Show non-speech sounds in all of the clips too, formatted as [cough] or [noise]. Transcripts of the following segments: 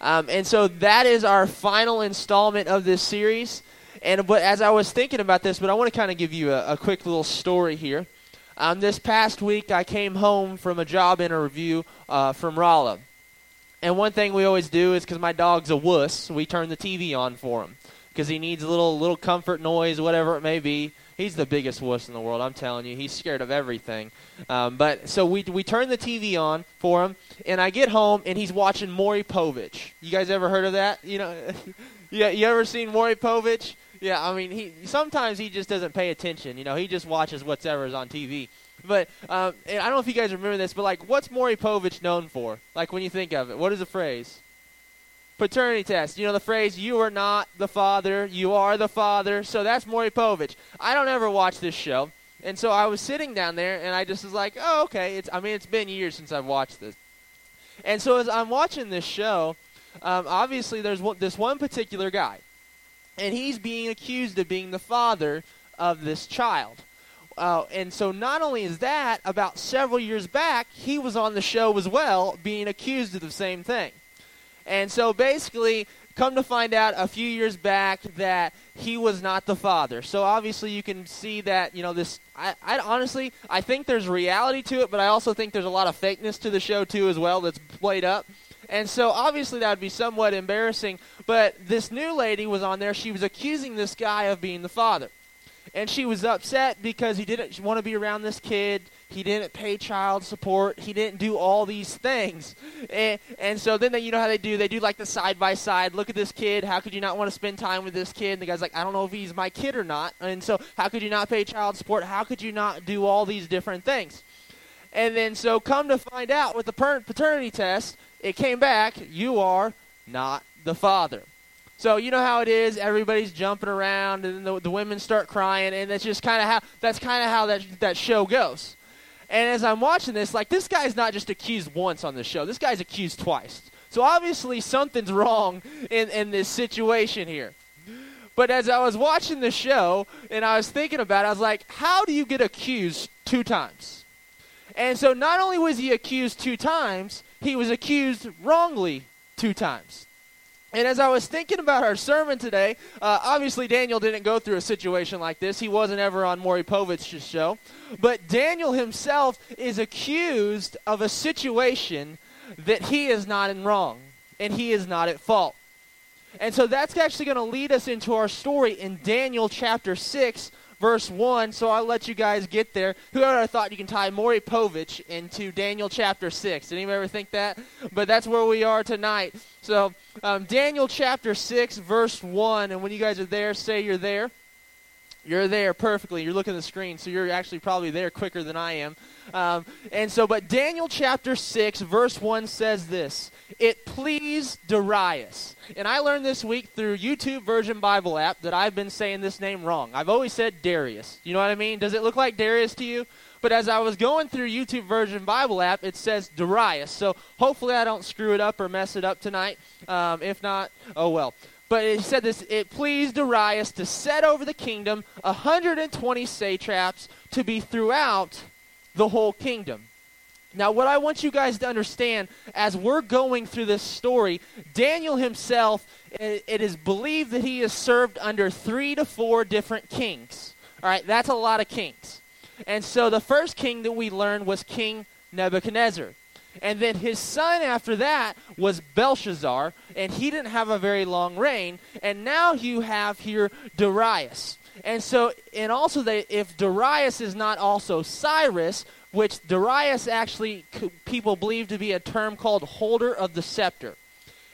Um, and so that is our final installment of this series. And but as I was thinking about this, but I want to kind of give you a, a quick little story here. Um, this past week, I came home from a job interview uh, from Rolla. And one thing we always do is because my dog's a wuss, we turn the TV on for him because he needs a little little comfort noise, whatever it may be. He's the biggest wuss in the world. I'm telling you, he's scared of everything. Um, but so we we turn the TV on for him, and I get home and he's watching Maury Povich. You guys ever heard of that? You know, [laughs] yeah. You ever seen Maury Povich? Yeah, I mean, he sometimes he just doesn't pay attention. You know, he just watches whatever's on TV. But um, I don't know if you guys remember this, but like, what's Maury Povich known for? Like, when you think of it, what is the phrase? Paternity test. You know the phrase, "You are not the father, you are the father." So that's Maury Povich. I don't ever watch this show, and so I was sitting down there, and I just was like, "Oh, okay." It's. I mean, it's been years since I've watched this, and so as I'm watching this show, um, obviously there's this one particular guy and he's being accused of being the father of this child. Uh, and so not only is that, about several years back, he was on the show as well, being accused of the same thing. And so basically, come to find out a few years back that he was not the father. So obviously you can see that, you know, this I, I honestly I think there's reality to it, but I also think there's a lot of fakeness to the show too as well that's played up. And so obviously that would be somewhat embarrassing. But this new lady was on there. She was accusing this guy of being the father. And she was upset because he didn't want to be around this kid. He didn't pay child support. He didn't do all these things. And, and so then they, you know how they do? They do like the side by side. Look at this kid. How could you not want to spend time with this kid? And the guy's like, I don't know if he's my kid or not. And so how could you not pay child support? How could you not do all these different things? And then so come to find out with the paternity test, it came back, you are not the father. So you know how it is. Everybody's jumping around, and the, the women start crying, and that's just kind of how that's kind of how that that show goes. And as I'm watching this, like this guy's not just accused once on the show. This guy's accused twice. So obviously something's [laughs] wrong in in this situation here. But as I was watching the show and I was thinking about it, I was like, how do you get accused two times? And so not only was he accused two times, he was accused wrongly two times. And as I was thinking about our sermon today, uh, obviously Daniel didn't go through a situation like this. He wasn't ever on Maury Povich's show. But Daniel himself is accused of a situation that he is not in wrong, and he is not at fault. And so that's actually going to lead us into our story in Daniel chapter 6, verse 1, so I'll let you guys get there. Who ever thought you can tie Maury Povich into Daniel chapter 6? Did anyone ever think that? But that's where we are tonight. So, um, Daniel chapter 6, verse 1, and when you guys are there, say you're there. You're there perfectly. You're looking at the screen, so you're actually probably there quicker than I am. Um, and so, but Daniel chapter 6, verse 1 says this It pleased Darius. And I learned this week through YouVersion Bible app that I've been saying this name wrong. I've always said Darius. You know what I mean? Does it look like Darius to you? But as I was going through YouVersion Bible app, it says Darius. So hopefully I don't screw it up or mess it up tonight. Um, if not, oh well. But it said this it pleased Darius to set over the kingdom 120 satraps to be throughout the whole kingdom. Now, what I want you guys to understand as we're going through this story, Daniel himself, it is believed that he has served under three to four different kings. All right, that's a lot of kings. And so the first king that we learned was King Nebuchadnezzar. And then his son after that was Belshazzar, and he didn't have a very long reign. And now you have here Darius. And so, and also, they, if Darius is not also Cyrus, which Darius actually people believe to be a term called holder of the scepter.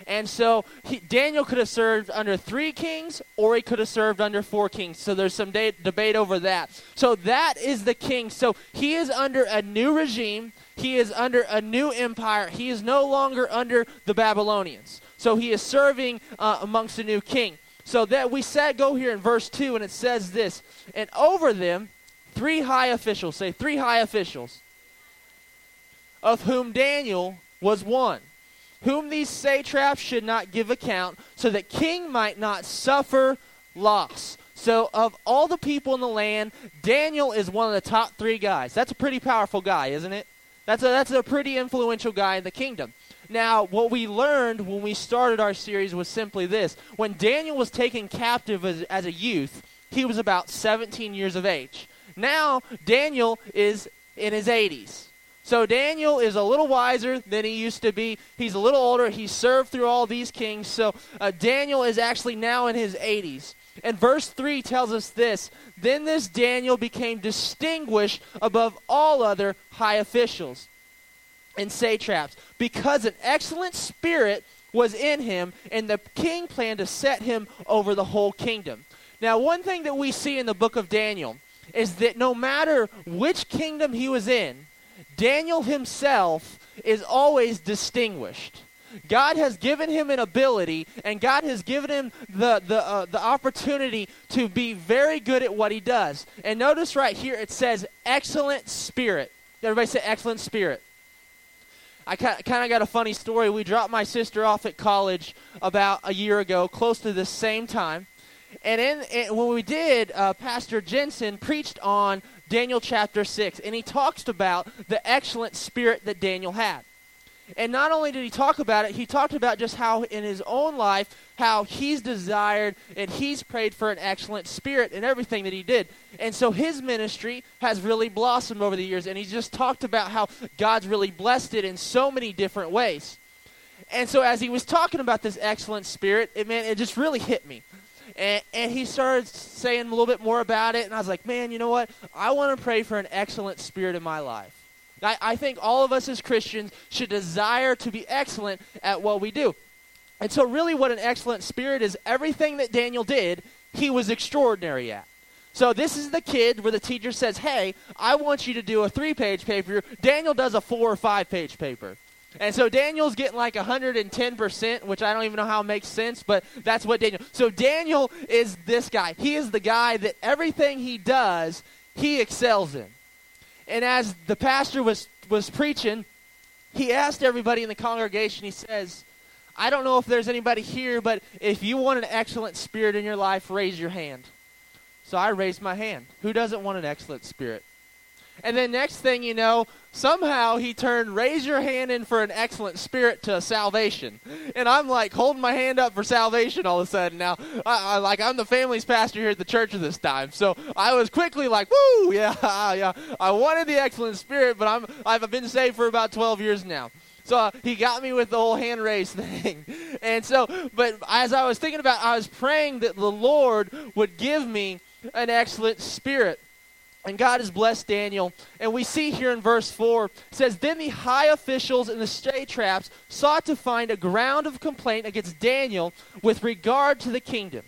And so he, Daniel could have served under three kings, or he could have served under four kings. So there's some de- debate over that. So that is the king. So he is under a new regime. He is under a new empire. He is no longer under the Babylonians. So he is serving uh, amongst a new king. So that we said, go here in verse 2, and it says this And over them, three high officials, say three high officials, of whom Daniel was one whom these satraps should not give account, so that king might not suffer loss. So, of all the people in the land, Daniel is one of the top three guys. That's a pretty powerful guy, isn't it? That's a, that's a pretty influential guy in the kingdom. Now, what we learned when we started our series was simply this. When Daniel was taken captive as, as a youth, he was about 17 years of age. Now, Daniel is in his 80s. So Daniel is a little wiser than he used to be. He's a little older. He served through all these kings. So uh, Daniel is actually now in his 80s. And verse 3 tells us this Then this Daniel became distinguished above all other high officials and satraps because an excellent spirit was in him, and the king planned to set him over the whole kingdom. Now, one thing that we see in the book of Daniel is that no matter which kingdom he was in, Daniel himself is always distinguished. God has given him an ability, and God has given him the, the, uh, the opportunity to be very good at what he does. And notice right here it says, excellent spirit. Everybody say, excellent spirit. I kind of got a funny story. We dropped my sister off at college about a year ago, close to the same time. And in, when we did, uh, Pastor Jensen preached on Daniel chapter 6, and he talks about the excellent spirit that Daniel had. And not only did he talk about it, he talked about just how in his own life, how he's desired and he's prayed for an excellent spirit in everything that he did. And so his ministry has really blossomed over the years. And he just talked about how God's really blessed it in so many different ways. And so as he was talking about this excellent spirit, it man, it just really hit me. And, and he started saying a little bit more about it, and I was like, man, you know what? I want to pray for an excellent spirit in my life. I, I think all of us as Christians should desire to be excellent at what we do. And so, really, what an excellent spirit is everything that Daniel did, he was extraordinary at. So, this is the kid where the teacher says, Hey, I want you to do a three page paper. Daniel does a four or five page paper. And so Daniel's getting like 110%, which I don't even know how it makes sense, but that's what Daniel. So Daniel is this guy. He is the guy that everything he does, he excels in. And as the pastor was, was preaching, he asked everybody in the congregation, he says, I don't know if there's anybody here, but if you want an excellent spirit in your life, raise your hand. So I raised my hand. Who doesn't want an excellent spirit? And then next thing you know, somehow he turned raise your hand in for an excellent spirit to salvation. And I'm like holding my hand up for salvation all of a sudden. Now, I, I, like I'm the family's pastor here at the church at this time. So I was quickly like, woo, [laughs] yeah, yeah. I wanted the excellent spirit, but I'm, I've been saved for about 12 years now. So uh, he got me with the whole hand raise [laughs] thing. And so, but as I was thinking about, I was praying that the Lord would give me an excellent spirit. And God has blessed Daniel. And we see here in verse 4, says, Then the high officials and the satraps sought to find a ground of complaint against Daniel with regard to the kingdom.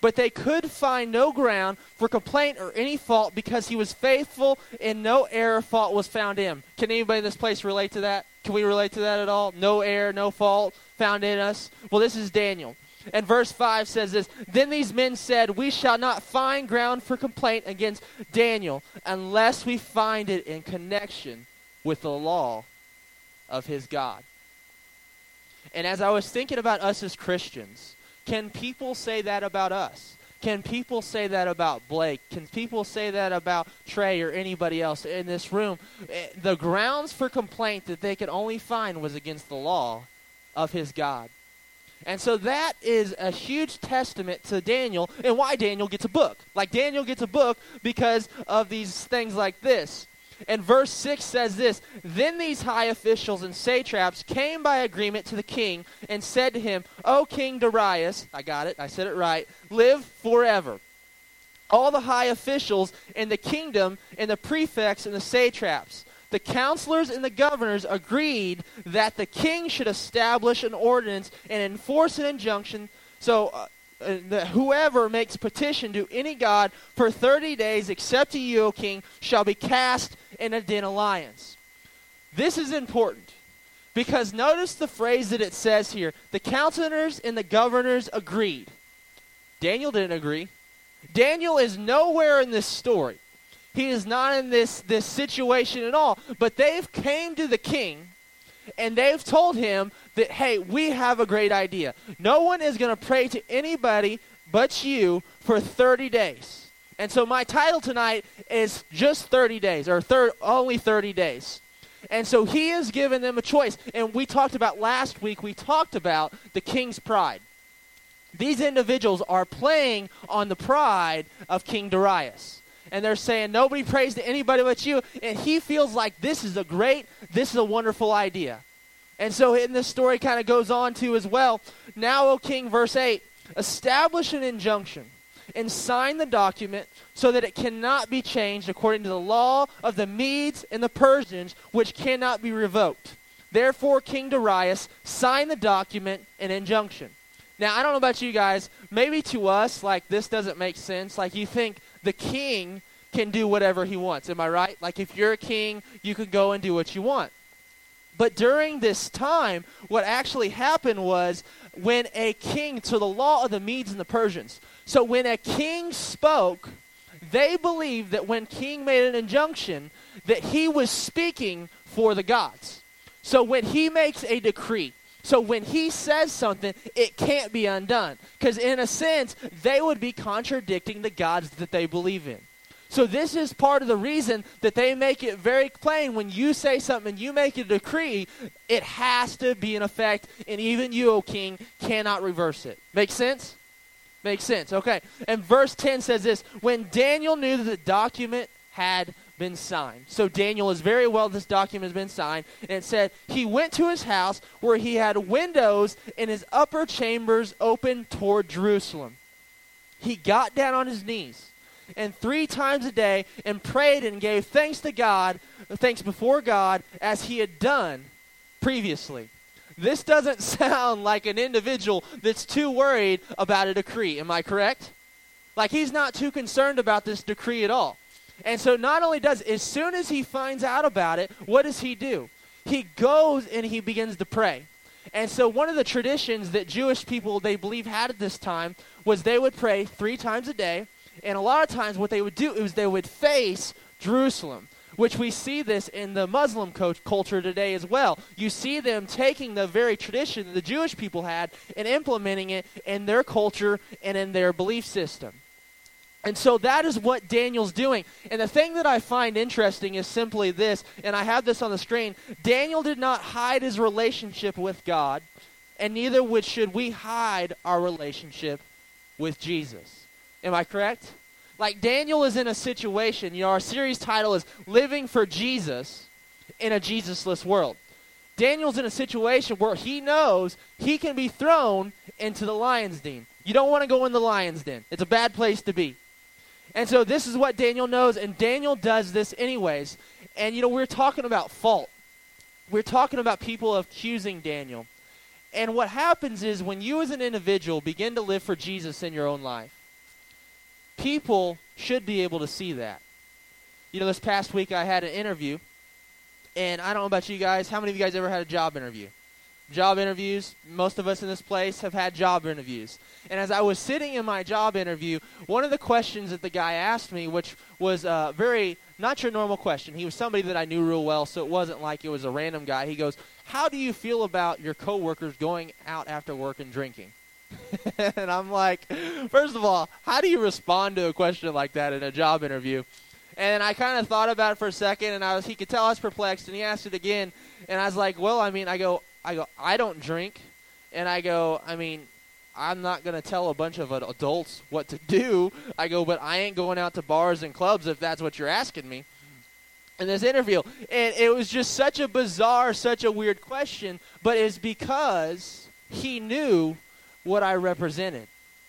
But they could find no ground for complaint or any fault because he was faithful and no error fault was found in him. Can anybody in this place relate to that? Can we relate to that at all? No error, no fault found in us? Well, this is Daniel. And verse 5 says this Then these men said, We shall not find ground for complaint against Daniel unless we find it in connection with the law of his God. And as I was thinking about us as Christians, can people say that about us? Can people say that about Blake? Can people say that about Trey or anybody else in this room? Eh, the grounds for complaint that they could only find was against the law of his God. And so that is a huge testament to Daniel and why Daniel gets a book. Like Daniel gets a book because of these things like this. And verse 6 says this Then these high officials and satraps came by agreement to the king and said to him, O King Darius, I got it, I said it right, live forever. All the high officials in the kingdom and the prefects and the satraps the counselors and the governors agreed that the king should establish an ordinance and enforce an injunction so uh, uh, that whoever makes petition to any god for 30 days except to you, O king, shall be cast in a den of lions. This is important because notice the phrase that it says here the counselors and the governors agreed. Daniel didn't agree. Daniel is nowhere in this story. He is not in this, this situation at all. But they've came to the king and they've told him that, hey, we have a great idea. No one is going to pray to anybody but you for 30 days. And so my title tonight is just 30 days, or thir- only 30 days. And so he has given them a choice. And we talked about last week, we talked about the king's pride. These individuals are playing on the pride of King Darius. And they're saying, nobody prays to anybody but you. And he feels like this is a great, this is a wonderful idea. And so in this story kind of goes on to as well. Now, O king, verse 8, establish an injunction and sign the document so that it cannot be changed according to the law of the Medes and the Persians, which cannot be revoked. Therefore, King Darius signed the document and injunction. Now, I don't know about you guys. Maybe to us, like, this doesn't make sense. Like, you think the king can do whatever he wants. Am I right? Like, if you're a king, you can go and do what you want. But during this time, what actually happened was when a king, to the law of the Medes and the Persians, so when a king spoke, they believed that when king made an injunction, that he was speaking for the gods. So when he makes a decree, so when he says something, it can't be undone. Because in a sense, they would be contradicting the gods that they believe in. So this is part of the reason that they make it very plain when you say something you make a decree, it has to be in effect, and even you, O king, cannot reverse it. Make sense? Makes sense. Okay. And verse 10 says this When Daniel knew that the document had been signed. So Daniel is very well, this document has been signed. And it said, He went to his house where he had windows in his upper chambers open toward Jerusalem. He got down on his knees and three times a day and prayed and gave thanks to God, thanks before God, as he had done previously. This doesn't [laughs] sound like an individual that's too worried about a decree. Am I correct? Like he's not too concerned about this decree at all. And so not only does, as soon as he finds out about it, what does he do? He goes and he begins to pray. And so one of the traditions that Jewish people, they believe, had at this time was they would pray three times a day. And a lot of times what they would do is they would face Jerusalem which we see this in the Muslim co- culture today as well. You see them taking the very tradition that the Jewish people had and implementing it in their culture and in their belief system. And so that is what Daniel's doing. And the thing that I find interesting is simply this, and I have this on the screen Daniel did not hide his relationship with God, and neither would, should we hide our relationship with Jesus. Am I correct? Like Daniel is in a situation, you know, our series title is Living for Jesus in a Jesusless World. Daniel's in a situation where he knows he can be thrown into the lion's den. You don't want to go in the lion's den. It's a bad place to be. And so this is what Daniel knows, and Daniel does this anyways. And you know, we're talking about fault. We're talking about people accusing Daniel. And what happens is when you as an individual begin to live for Jesus in your own life, people should be able to see that. You know, this past week I had an interview, and I don't know about you guys. How many of you guys ever had a job interview? Job interviews. Most of us in this place have had job interviews. And as I was sitting in my job interview, one of the questions that the guy asked me, which was a very not your normal question, he was somebody that I knew real well, so it wasn't like it was a random guy. He goes, How do you feel about your coworkers going out after work and drinking? [laughs] and I'm like, First of all, how do you respond to a question like that in a job interview? And I kind of thought about it for a second, and I was, he could tell I was perplexed, and he asked it again. And I was like, well, I mean, I go, I go, I don't drink, and I go, I mean, I'm not going to tell a bunch of adults what to do. I go, but I ain't going out to bars and clubs if that's what you're asking me. In this interview, and it was just such a bizarre, such a weird question, but it's because he knew what I represented.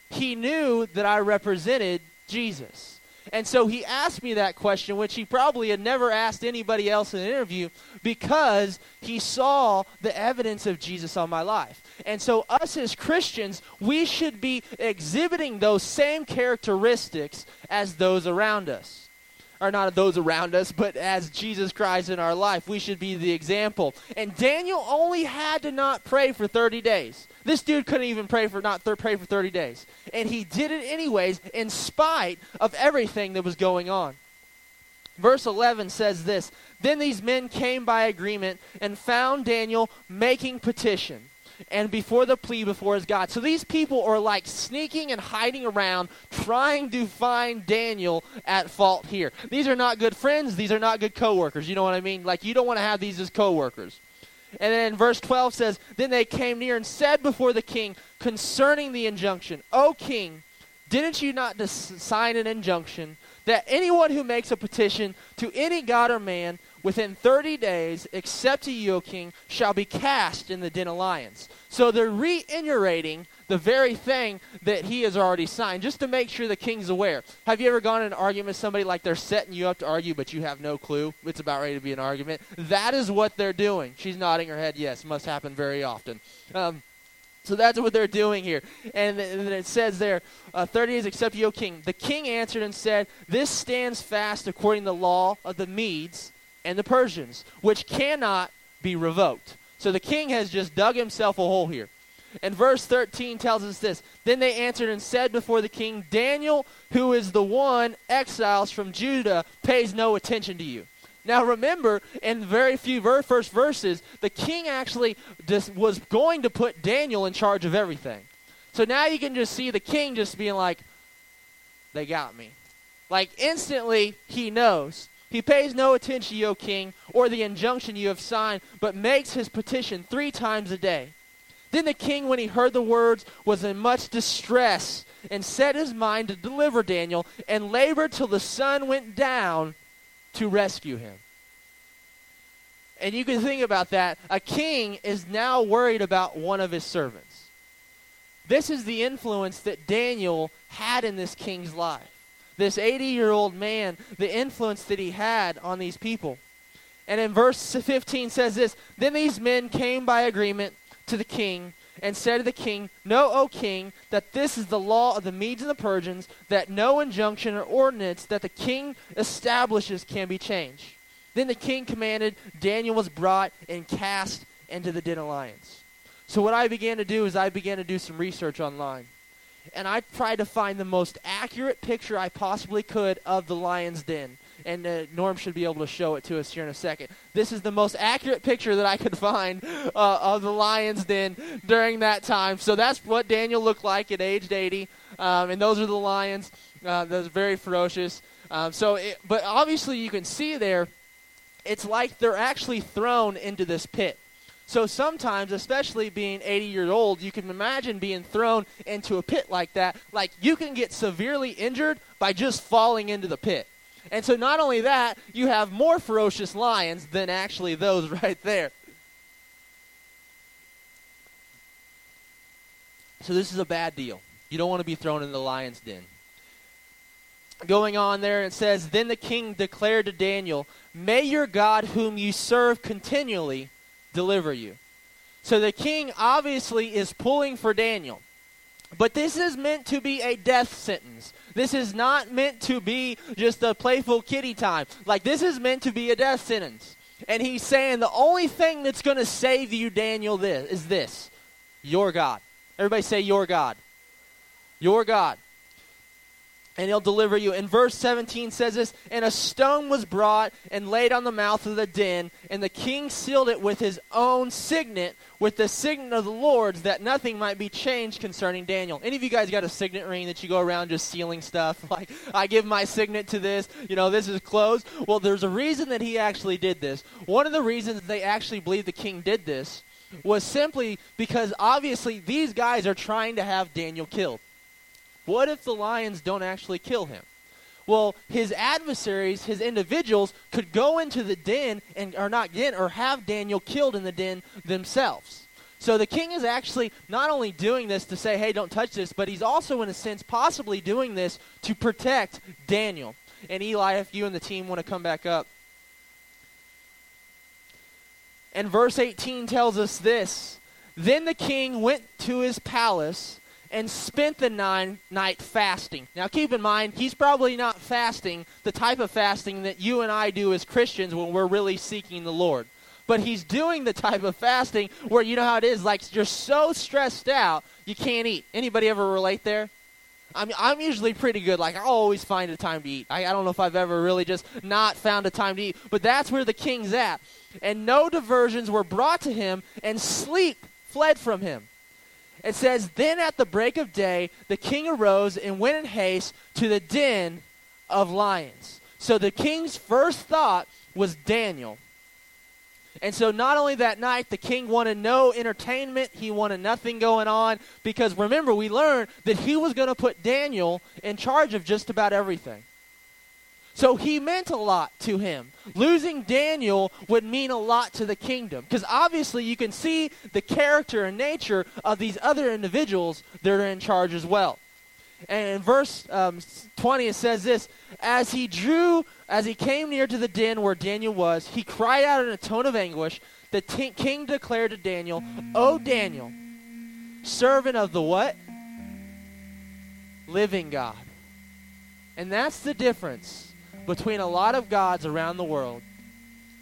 He knew that I represented Jesus. And so he asked me that question, which he probably had never asked anybody else in an interview, because he saw the evidence of Jesus on my life. And so, us as Christians, we should be exhibiting those same characteristics as those around us or not of those around us, but as Jesus Christ in our life. We should be the example. And Daniel only had to not pray for 30 days. This dude couldn't even pray for not th- pray for 30 days. And he did it anyways in spite of everything that was going on. Verse 11 says this, Then these men came by agreement and found Daniel making petition and before the plea before his God. So these people are like sneaking and hiding around, trying to find Daniel at fault here. These are not good friends. These are not good coworkers. You know what I mean? Like you don't want to have these as coworkers. And then verse 12 says, Then they came near and said before the king concerning the injunction, O king, didn't you not sign an injunction that anyone who makes a petition to any god or man within 30 days, except to you, O king, shall be cast in the den of lions. So they're reiterating the very thing that he has already signed, just to make sure the king's aware. Have you ever gone in an argument with somebody like they're setting you up to argue, but you have no clue? It's about ready to be an argument. That is what they're doing. She's nodding her head, yes, must happen very often. Um, so that's what they're doing here. And then it says there, uh, 30 days except you, O king. The king answered and said, This stands fast according to the law of the Medes and the Persians, which cannot be revoked. So the king has just dug himself a hole here. And verse 13 tells us this Then they answered and said before the king, Daniel, who is the one exiles from Judah, pays no attention to you. Now remember, in very few ver- first verses, the king actually just was going to put Daniel in charge of everything. So now you can just see the king just being like, they got me. Like instantly, he knows. He pays no attention, O king, or the injunction you have signed, but makes his petition three times a day. Then the king, when he heard the words, was in much distress, and set his mind to deliver Daniel, and labored till the sun went down to rescue him. And you can think about that. A king is now worried about one of his servants. This is the influence that Daniel had in this king's life this 80 year old man, the influence that he had on these people. And in verse 15 says this Then these men came by agreement to the king and said to the king, Know, O king, that this is the law of the Medes and the Persians, that no injunction or ordinance that the king establishes can be changed. Then the king commanded, Daniel was brought and cast into the den of lions. So, what I began to do is I began to do some research online and I tried to find the most accurate picture I possibly could of the lion's den. And uh, Norm should be able to show it to us here in a second. This is the most accurate picture that I could [laughs] find uh, of the lion's den during that time. So that's what Daniel looked like at age 80. Um, and those are the lions. Uh, those very ferocious. Um, so, it, but obviously you can see there, it's like they're actually thrown into this pit. So sometimes, especially being 80 years old, you can imagine being thrown into a pit like that. Like you can get severely injured by just falling into the pit. And so not only that, you have more ferocious lions than actually those [laughs] right there. So this is a bad deal. You don't want to be thrown in the lion's den. Going on there, it says, Then the king declared to Daniel, May your God, whom you serve continually, deliver you. So the king obviously is pulling for Daniel. But this is meant to be a death sentence. This is not meant to be just a playful kitty time. Like, this is meant to be a death sentence. And he's saying the only thing that's going to save you, Daniel, this is this your God. Everybody say, Your God. Your God and he'll deliver you. And verse 17 says this And a stone was brought and laid on the mouth of the den, and the king sealed it with his own signet, with the signet of the Lord's, that nothing might be changed concerning Daniel. Any of you guys got a signet ring that you go around just sealing stuff? [laughs] Like, I give my signet to this, you know, this is closed. Well, there's a reason that he actually did this. One of the reasons they actually believe the king did this was simply because obviously these guys are trying to have Daniel killed. What if the lions don't actually kill him? Well, his adversaries, his individuals, could go into the den and or not get or have Daniel killed in the den themselves. So the king is actually not only doing this to say, "Hey, don't touch this," but he's also, in a sense, possibly doing this to protect Daniel. And Eli, if you and the team want to come back up, and verse 18 tells us this: Then the king went to his palace and spent the nine night fasting. Now keep in mind, he's probably not fasting the type of fasting that you and I do as Christians when we're really seeking the Lord. But he's doing the type of fasting where you know how it is, like you're so stressed out you can't eat. Anybody ever relate there? I'm, I'm usually pretty good. Like, I always find a time to eat. I, I don't know if I've ever really just not found a time to eat. But that's where the king's at. And no diversions were brought to him, and sleep fled from him. It says, Then at the break of day, the king arose and went in haste to the den of lions. So the king's first thought was Daniel. And so, not only that night, the king wanted no entertainment, he wanted nothing going on, because remember, we learned that he was going to put Daniel in charge of just about everything. So he meant a lot to him. Losing Daniel would mean a lot to the kingdom. Because obviously, you can see the character and nature of these other individuals that are in charge as well. And in verse um, 20, it says this As he drew, as he came near to the den where Daniel was, he cried out in a tone of anguish. The t- king declared to Daniel, O Daniel, servant of the what? Living God. And that's the difference between a lot of gods around the world.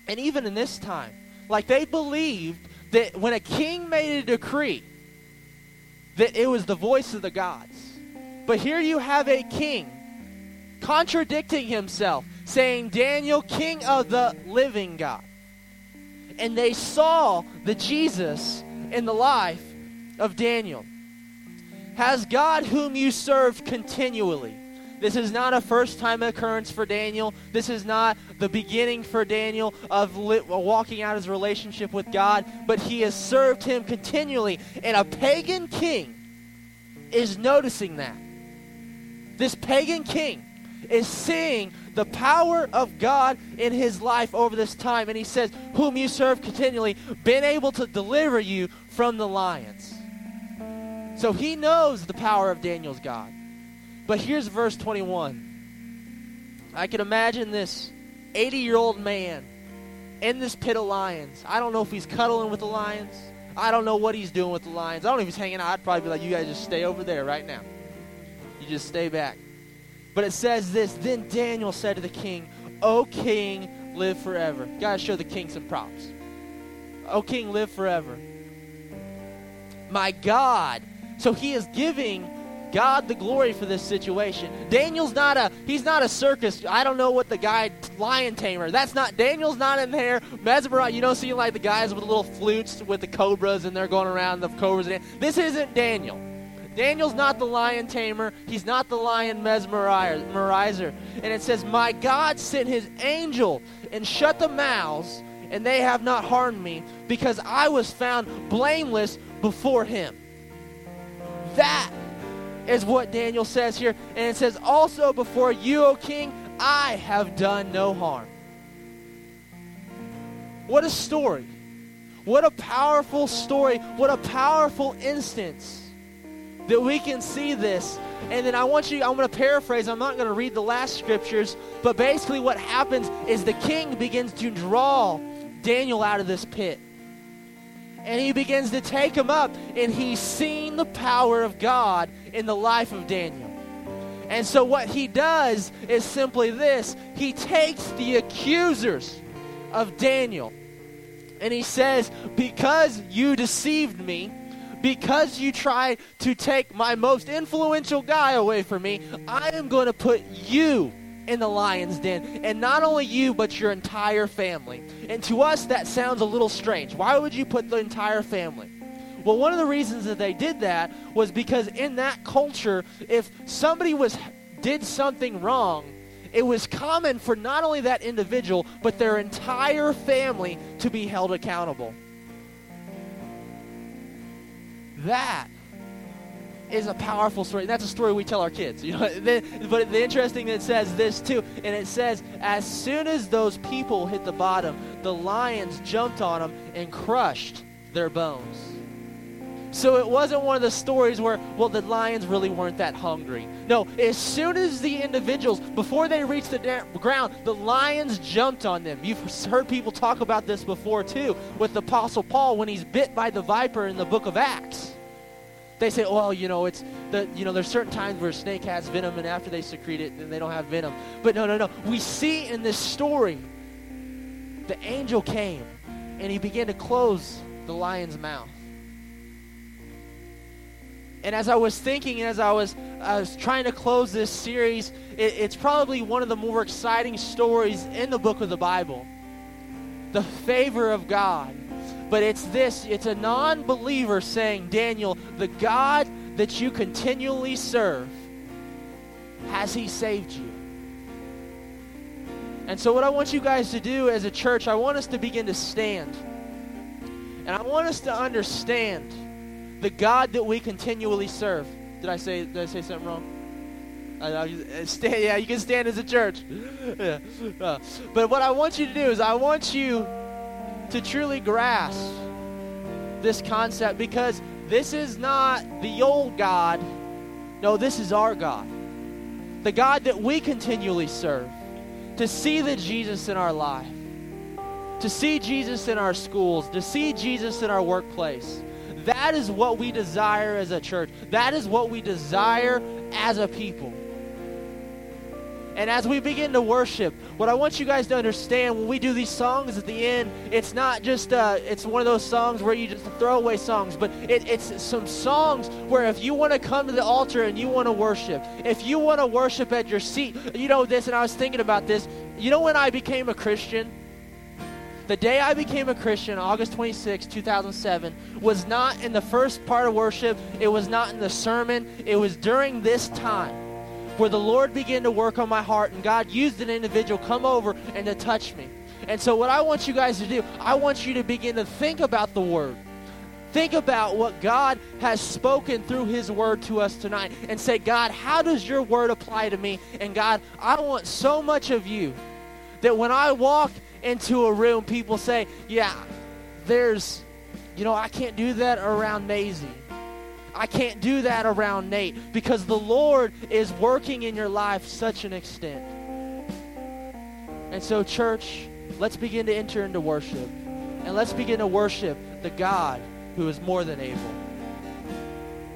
And even in this time, like they believed that when a king made a decree, that it was the voice of the gods. But here you have a king contradicting himself, saying, Daniel, king of the living God. And they saw the Jesus in the life of Daniel. Has God, whom you serve continually, this is not a first time occurrence for Daniel. This is not the beginning for Daniel of walking out his relationship with God, but he has served him continually. And a pagan king is noticing that. This pagan king is seeing the power of God in his life over this time. And he says, Whom you serve continually, been able to deliver you from the lions. So he knows the power of Daniel's God. But here's verse 21. I can imagine this 80 year old man in this pit of lions. I don't know if he's cuddling with the lions. I don't know what he's doing with the lions. I don't know if he's hanging out. I'd probably be like, you guys just stay over there right now. You just stay back. But it says this Then Daniel said to the king, O king, live forever. Gotta show the king some props. O king, live forever. My God. So he is giving God the glory for this situation. Daniel's not a he's not a circus. I don't know what the guy lion tamer. That's not Daniel's not in there. Mesmerized. You don't see like the guys with the little flutes with the cobras and they're going around the cobras. This isn't Daniel. Daniel's not the lion tamer. He's not the lion mesmerizer. And it says, My God sent his angel and shut the mouths, and they have not harmed me, because I was found blameless before him. That is what Daniel says here. And it says, Also before you, O king, I have done no harm. What a story. What a powerful story. What a powerful instance that we can see this. And then I want you, I'm going to paraphrase, I'm not going to read the last scriptures, but basically what happens is the king begins to draw Daniel out of this pit. And he begins to take him up, and he's seen the power of God in the life of Daniel. And so what he does is simply this he takes the accusers of Daniel, and he says, Because you deceived me, because you try to take my most influential guy away from me, I am going to put you in the lion's den. And not only you, but your entire family. And to us, that sounds a little strange. Why would you put the entire family? Well, one of the reasons that they did that was because in that culture, if somebody was did something wrong, it was common for not only that individual, but their entire family to be held accountable. That is a powerful story. That's a story we tell our kids. You know, [laughs] but the interesting it says this too, and it says as soon as those people hit the bottom, the lions jumped on them and crushed their bones. So it wasn't one of the stories where, well, the lions really weren't that hungry. No, as soon as the individuals, before they reached the da- ground, the lions jumped on them. You've heard people talk about this before too, with the Apostle Paul when he's bit by the viper in the book of Acts. They say, well, you know, it's the you know, there's certain times where a snake has venom, and after they secrete it, then they don't have venom. But no, no, no. We see in this story, the angel came, and he began to close the lion's mouth. And as I was thinking, as I was, I was trying to close this series, it, it's probably one of the more exciting stories in the book of the Bible. The favor of God. But it's this it's a non believer saying, Daniel, the God that you continually serve, has he saved you? And so, what I want you guys to do as a church, I want us to begin to stand. And I want us to understand the God that we continually serve. Did I say, did I say something wrong? Stand, yeah, you can stand as a church. [laughs] yeah. Uh, but what I want you to do is, I want you to truly grasp this concept because this is not the old God. No, this is our God. The God that we continually serve. To see the Jesus in our life, to see Jesus in our schools, to see Jesus in our workplace. That is what we desire as a church. That is what we desire as a people. And as we begin to worship, what I want you guys to understand when we do these songs at the end, it's not just uh, it's one of those songs where you just throw away songs, but it, it's some songs where if you want to come to the altar and you want to worship, if you want to worship at your seat, you know this. And I was thinking about this. You know when I became a Christian. The day I became a Christian, August 26, 2007, was not in the first part of worship. It was not in the sermon. It was during this time where the Lord began to work on my heart and God used an individual come over and to touch me. And so what I want you guys to do, I want you to begin to think about the word. Think about what God has spoken through his word to us tonight and say, God, how does your word apply to me? And God, I want so much of you that when I walk into a room, people say, yeah, there's, you know, I can't do that around Maisie. I can't do that around Nate because the Lord is working in your life such an extent. And so, church, let's begin to enter into worship. And let's begin to worship the God who is more than able.